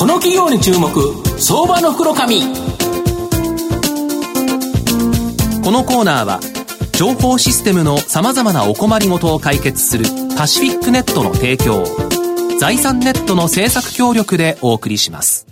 この企業に注目相場の袋紙。このコーナーは情報システムのさまざまなお困りごとを解決するパシフィックネットの提供財産ネットの政策協力でお送りします。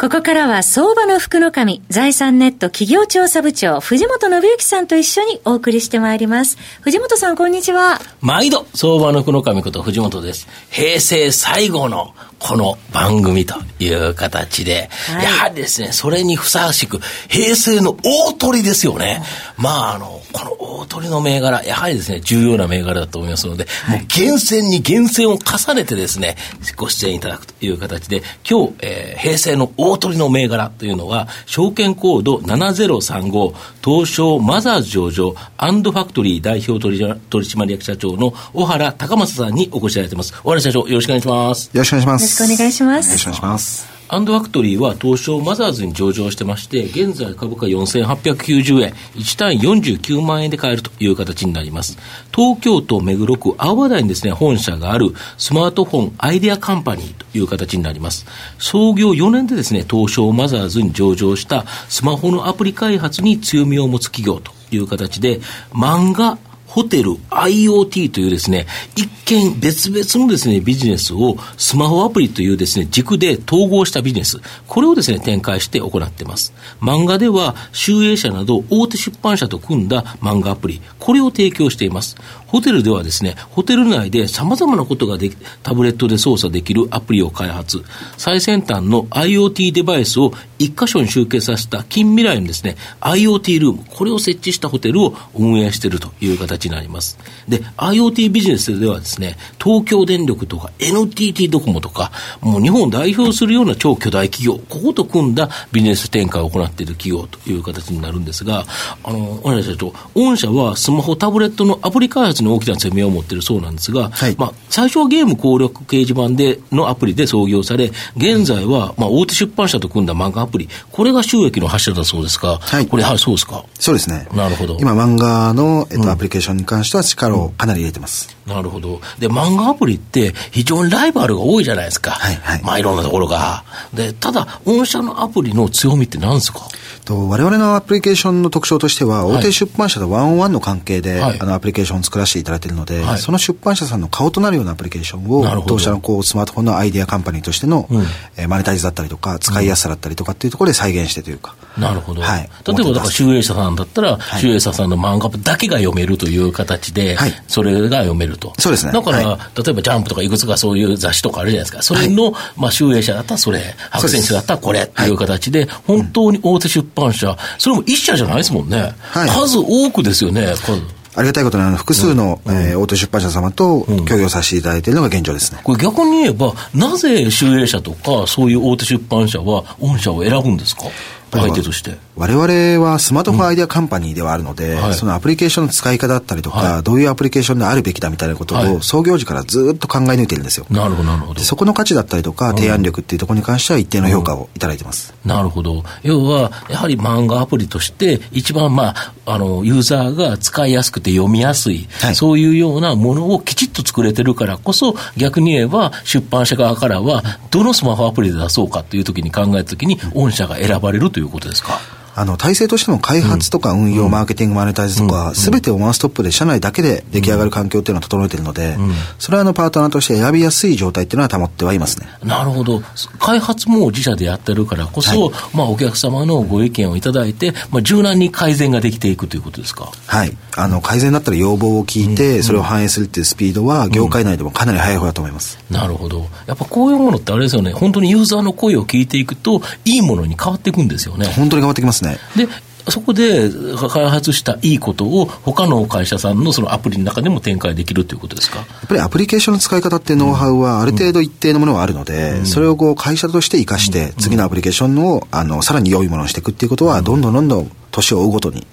ここからは相場の福の神、財産ネット企業調査部長、藤本信之さんと一緒にお送りしてまいります。藤本さん、こんにちは。毎度、相場の福の神こと藤本です。平成最後のこの番組という形で、はい、やはりですね、それにふさわしく、平成の大鳥ですよね。まあ、あの、この大鳥の銘柄、やはりですね、重要な銘柄だと思いますので、はい、もう厳選に厳選を重ねてですね、ご出演いただくという形で、今日、えー、平成の大鳥の銘柄というのは、証券コード7035、東証マザーズ上場 and factory 代表取締役社長の小原崇幹さんにお越しいただいています。小原社長、よろしくお願いします。よろしくお願いします。ろしくお願いします。よろしくお願いします。 and factory は東証マザーズに上場してまして、現在株価4890円、1単位49万円で買えるという形になります。東京都目黒区青葉台にですね、本社があるスマートフォンアイデアカンパニーという形になります。創業4年でですね、東証マザーズに上場したスマホのアプリ開発に強みを持つ企業という形で、漫画、ホテル、IoT というですね、一見別々のですね、ビジネスをスマホアプリというですね、軸で統合したビジネス、これをですね、展開して行っています。漫画では、集英社など大手出版社と組んだ漫画アプリ、これを提供しています。ホテルではですね、ホテル内で様々なことができ、タブレットで操作できるアプリを開発、最先端の IoT デバイスを一箇所に集結させた近未来のですね、IoT ルーム、これを設置したホテルを運営しているという形になります。で、IoT ビジネスではですね、東京電力とか NTT ドコモとか、もう日本を代表するような超巨大企業、ここと組んだビジネス展開を行っている企業という形になるんですが、あの、お話しと、御社はスマホ、タブレットのアプリ開発に大きな攻めを持っているそうなんですが、はい、まあ、最初はゲーム攻略掲示板でのアプリで創業され、現在は、まあ、大手出版社と組んだ漫画アプリ、これが収益の柱だそうですが、はい、これ、はい、そうですか。そうですね。なるほど。今、漫画の、えっと、アプリケーションに関しては力をかなり入れてます。うん、なるほど。で、漫画アプリって非常にライバルが多いじゃないですか。はい、はい。まあ、いろんなところが。で、ただ、御社のアプリの強みって何ですか？と我々のアプリケーションの特徴としては、大手出版社とワンオンワンの関係で、はい、あのアプリケーションを作らせていただいているので、はい、その出版社さんの顔となるようなアプリケーションを、当社のこうスマートフォンのアイデアカンパニーとしての、うん、えー、マネタイズだったりとか、使いやすさだったりとかっていうところで再現してというか。なるほど。はい、例えば、だから、集英社さんだったら、集英社さんの漫画だけが読めるという形で、はい、それが読めると。そうですね。だから、例えば、ジャンプとかいくつかそういう雑誌とかあるじゃないですか。それの、まあ、集英社だったらそれ、白選手だったらこれっていう形で、本当に大手出版社、それも一社じゃないですもんね。はい、数多くですよね、数。ありがたいことにあの複数の、うん、えー、大手出版社様と協業させていただいているのが現状ですね。これ逆に言えば、なぜ集英社とか、そういう大手出版社は、御社を選ぶんですか？相手として。我々はスマートフォンアイデアカンパニーではあるので、うんはい、そのアプリケーションの使い方だったりとか、はい、どういうアプリケーションであるべきだみたいなことを創業時からずっと考え抜いてるんですよ。なるほど、なるほど。そこの価値だったりとか、提案力っていうところに関しては一定の評価をいただいてます。うん、なるほど。要は、やはり漫画アプリとして、一番まあ、あの、ユーザーが使いやすくて読みやすい、はい、そういうようなものをきちっと作れてるからこそ、逆に言えば、出版社側からは、どのスマホアプリで出そうかというときに考えたときに、御社が選ばれるということですか？あの、体制としても開発とか運用、うん、マーケティング、マネタイズとか、す、べ、てをワンストップで社内だけで出来上がる環境っていうのを整えているので、うん、それはあの、パートナーとして選びやすい状態っていうのは保ってはいますね。なるほど。開発も自社でやってるからこそ、はい、まあ、お客様のご意見をいただいて、まあ、柔軟に改善ができていくということですか？はい。あの、改善だったら要望を聞いて、それを反映するっていうスピードは、業界内でもかなり速い方だと思います。なるほど。やっぱこういうものってあれですよね、本当にユーザーの声を聞いていくと、いいものに変わっていくんですよね。本当に変わってきますね。で、そこで開発したいいことを、他の会社さんのそのアプリの中でも展開できるということですか？やっぱりアプリケーションの使い方っていうノウハウはある程度一定のものはあるので、うん、それをこう会社として生かして、次のアプリケーションをあのさらに良いものにしていくっていうことは、どんどんどんどん年を追うごとに、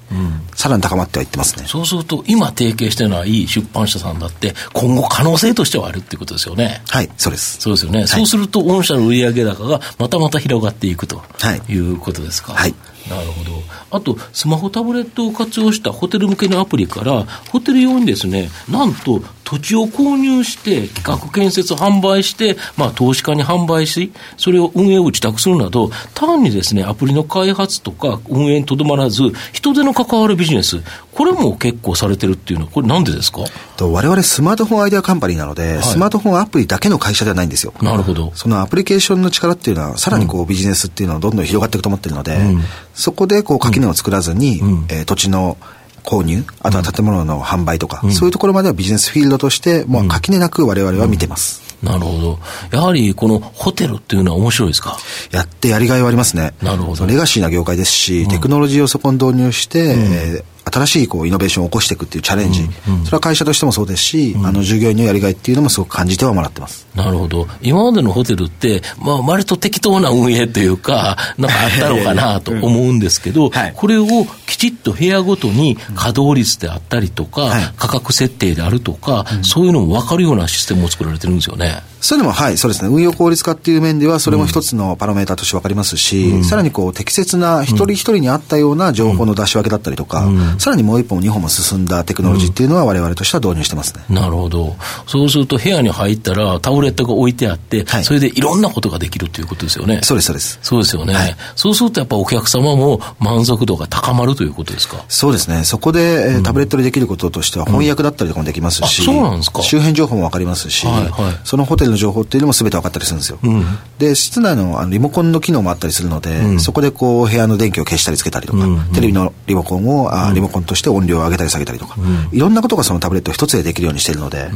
さらに高まってはいってますね、そうすると、今提携してるのはいい出版社さんだって、今後可能性としてはあるっていうことですよね。はい、そうです。そうですよね。はい、そうすると、御社の売上高がまたまた広がっていくということですか？はいなるほど。あと、スマホタブレットを活用したホテル向けのアプリから、ホテル用にですね、なんと土地を購入して、企画建設販売して、まあ、投資家に販売し、それを運営を自宅するなど、単にですね、アプリの開発とか運営にとどまらず、人手の関わるビジネス、これも結構されてるっていうのは、これなんでですか？我々スマートフォンアイデアカンパニーなので、はい、スマートフォンアプリだけの会社ではないんですよ。なるほど。そのアプリケーションの力っていうのは、さらにこう、ビジネスっていうのはどんどん広がっていくと思ってるので、うん、そこでこう、垣根を作らずに、うん、えー、土地の購入、あとは建物の販売とか、うん、そういうところまではビジネスフィールドとして、もう垣根なく我々は見てます。なるほど。やはりこのホテルっていうのは面白いですか？やってやりがいはありますね。なるほど。レガシーな業界ですし、テクノロジーをそこに導入して、えー新しいこうイノベーションを起こしていくっていうチャレンジ、うんうん、それは会社としてもそうですし、うん、あの従業員のやりがいっていうのもすごく感じてはもらってます。なるほど。今までのホテルって、まあ、割と適当な運営というか、なんかあったのかなと思うんですけど、はい、これをきちっと部屋ごとに稼働率であったりとか、はい、価格設定であるとか、そういうのも分かるようなシステムを作られてるんですよね。そういうのも、はい、そうですね。運用効率化っていう面では、それも一つのパラメーターとして分かりますし、うん、さらにこう、適切な一人一人に合ったような情報の出し分けだったりとか、うん、さらにもう一本、二本も進んだテクノロジーっていうのは、我々としては導入してますね。なるほど。そうすると、部屋に入ったら、タブレットが置いてあって、はい、それでいろんなことができるということですよね。そうです、そうです。そうですよね。はい、そうすると、やっぱお客様も満足度が高まるということですか？そうですね。そこで、えー、タブレットでできることとしては、翻訳だったりとかもできますし、そうなんですか。周辺情報も分かりますし、はいはい、そのホテルの情報っていうのも全て分かったりするんですよ。うん、で、室内のあのリモコンの機能もあったりするので、うん、そこでこう部屋の電気を消したりつけたりとか、うん、テレビのリモコンをあリモコンとして音量を上げたり下げたりとか、いろんなことがそのタブレット一つでできるようにしているので、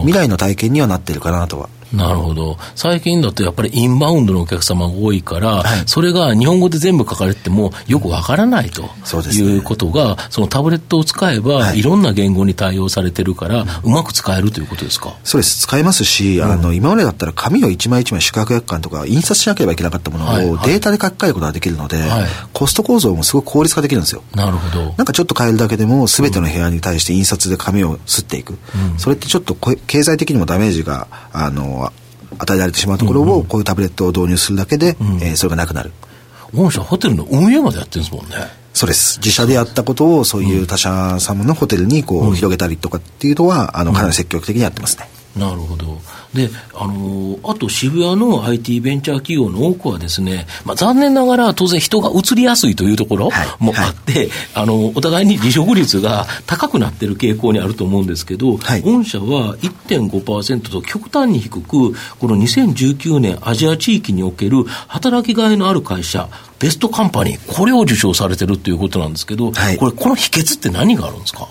未来の体験にはなっているかなとはなるほど。最近だとやっぱりインバウンドのお客様が多いから、はい、それが日本語で全部書かれてもよくわからないということが、そのタブレットを使えば、い、ろんな言語に対応されてるから、うまく使えるということですか？そうです。使えますし、あの、今までだったら紙を一枚一枚宿泊約款とか印刷しなければいけなかったものをデータで書き換えることができるので、はい、コスト構造もすごく効率化できるんですよ。なるほど。なんかちょっと変えるだけでも、すべての部屋に対して印刷で紙を吸っていく。うん、それってちょっと経済的にもダメージが、あの、与えられてしまうところを、こういうタブレットを導入するだけで、うん、えー、それがなくなる。御社ホテルの運営までやってるんですもんね。そうです。自社でやったことを、そういう他社様のホテルにこう、広げたりとかっていうのは、あの、かなり積極的にやってますね。なるほど。で、あのあと渋谷の IT ベンチャー企業の多くはですね、まあ、残念ながら当然人が移りやすいというところもあって、はい。はい、あの、お互いに離職率が高くなっている傾向にあると思うんですけど、はい、御社は1.5%と極端に低く、この2019年アジア地域における働きがいのある会社、ベストカンパニー、これを受賞されてるということなんですけど、はい、これ、この秘訣って何があるんですか？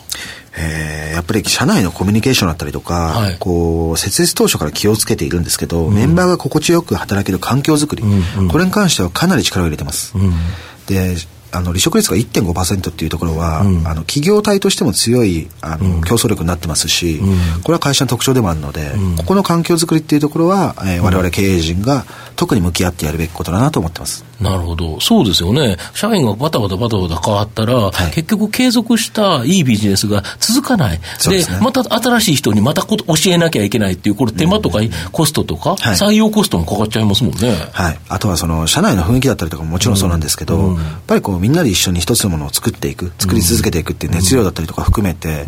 えー、やっぱり社内のコミュニケーションだったりとか、はい、こう、設立当初から気をつけているんですけど、うん、メンバーが心地よく働ける環境づくり、うんうん、これに関してはかなり力を入れてます。うん、で、あの離職率が1.5%っていうところは、うん、あの企業体としても強いあの、うん、競争力になってますし、うん、これは会社の特徴でもあるので、ここの環境づくりっていうところは、えー、我々経営陣が特に向き合ってやるべきことだなと思ってます。なるほど。そうですよね。社員がバタバタバタバタ変わったら、はい、結局継続したいいビジネスが続かない。で、ね、また新しい人にまた教えなきゃいけないっていう、これ手間とかコストとか、採用コストもかかっちゃいますもんね。はい。あとはその、社内の雰囲気だったりとかももちろんそうなんですけど、やっぱりこう、みんなで一緒に一つのものを作っていく、作り続けていくっていう熱量だったりとか含めて、やっ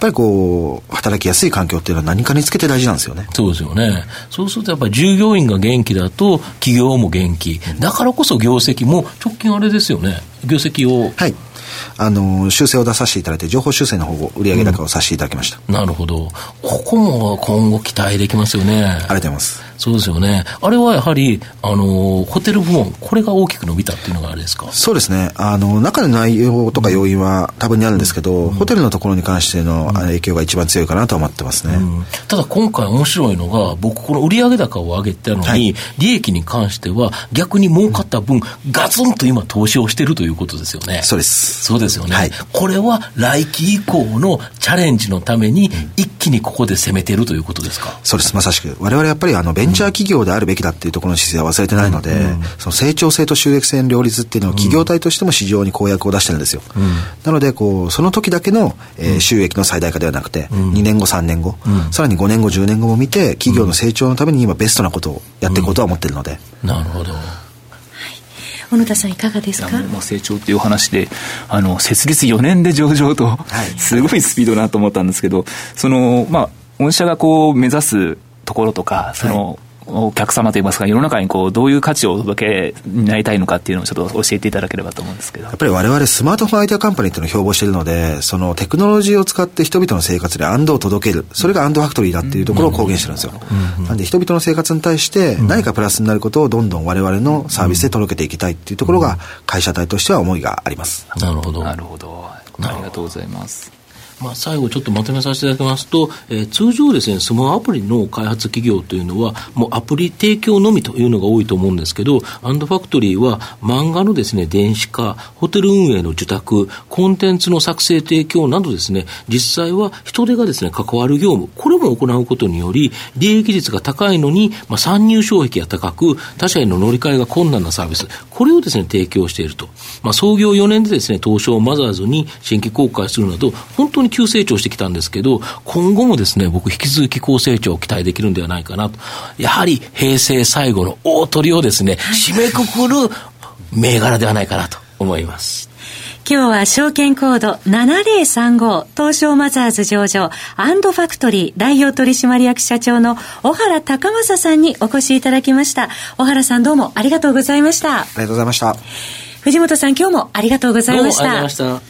ぱりこう、働きやすい環境っていうのは何かにつけて大事なんですよね。そうですよね。そうするとやっぱり従業員が元気だと、企業も元気。だからこそ業績も直近あれですよね。業績を。はい。あの、修正を出させていただいて、情報修正の方を売上高をさせていただきました、うん、なるほど。ここも今後期待できますよね。ありがとうございます。そうですよね。あれはやはり、あの、ホテル部門、これが大きく伸びたっていうのがあれですか？そうですね。あの、中の内容とか要因は多分にあるんですけど、うん、ホテルのところに関しての影響が一番強いかなと思ってますね。うん、ただ今回面白いのが、僕、この売上高を上げたのに、はい、利益に関しては逆に儲かった分、ガツンと今投資をしてるということですよね。そうです。そうですよね。はい、これは来期以降のチャレンジのために、一気にここで攻めてるということですか？そうです。まさしく。我々やっぱりあの、ベンチャー企業であるべきだっていうところの姿勢は忘れてないので、うん、その成長性と収益性の両立っていうのを企業体としても市場に公約を出してるんですよ。うん、なので、こう、その時だけの、えー、収益の最大化ではなくて、うん、2年後、3年後、さらに5年後、10年後も見て、企業の成長のために今ベストなことをやっていこうとは思ってるので。なるほど。小野田さんいかがですか？もう成長っていうお話であの設立4年で上場と、はい、すごいスピードだなと思ったんですけどそのまあ御社がこう目指すところとか、その、はいお客様といいますか、世の中にこうどういう価値をお届けになりたいのかっていうのをちょっと教えていただければと思うんですけど。やっぱり我々スマートフォンアイデアカンパニーっていうのを標榜しているので、そのテクノロジーを使って人々の生活でアンドを届ける、それがアンドファクトリーだっていうところを公言してるんですよ。うん、なんで人々の生活に対して何かプラスになることをどんどん我々のサービスで届けていきたいっていうところが会社体としては思いがあります。なるほど。なるほど。ありがとうございます。まあ、最後ちょっとまとめさせていただきますと、えー、通常ですね、スマホアプリの開発企業というのは、もうアプリ提供のみというのが多いと思うんですけど、アンドファクトリーは漫画のですね、電子化、ホテル運営の受託、コンテンツの作成提供などですね、実際は人手がですね、関わる業務、これも行うことにより、利益率が高いのに、まあ、参入障壁が高く、他社への乗り換えが困難なサービス、これをですね、提供していると。まあ、創業4年でですね、東証マザーズに新規公開するなど、本当に急成長してきたんですけど、今後もですね、僕引き続き高成長を期待できるんではないかなと。やはり平成最後の大鳥をですね、締めくくる銘柄ではないかなと思います。今日は証券コード7035東証マザーズ上場アンドファクトリー代表取締役社長の小原高正さんにお越しいただきました。小原さんどうもありがとうございました。ありがとうございました。藤本さん今日もありがとうございました。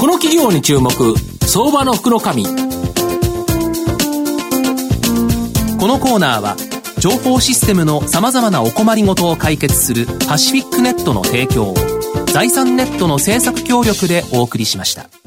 この企業に注目相場の福の神このコーナーは情報システムのさまざまなお困りごとを解決するパシフィックネットの提供を財産ネットの政策協力でお送りしました。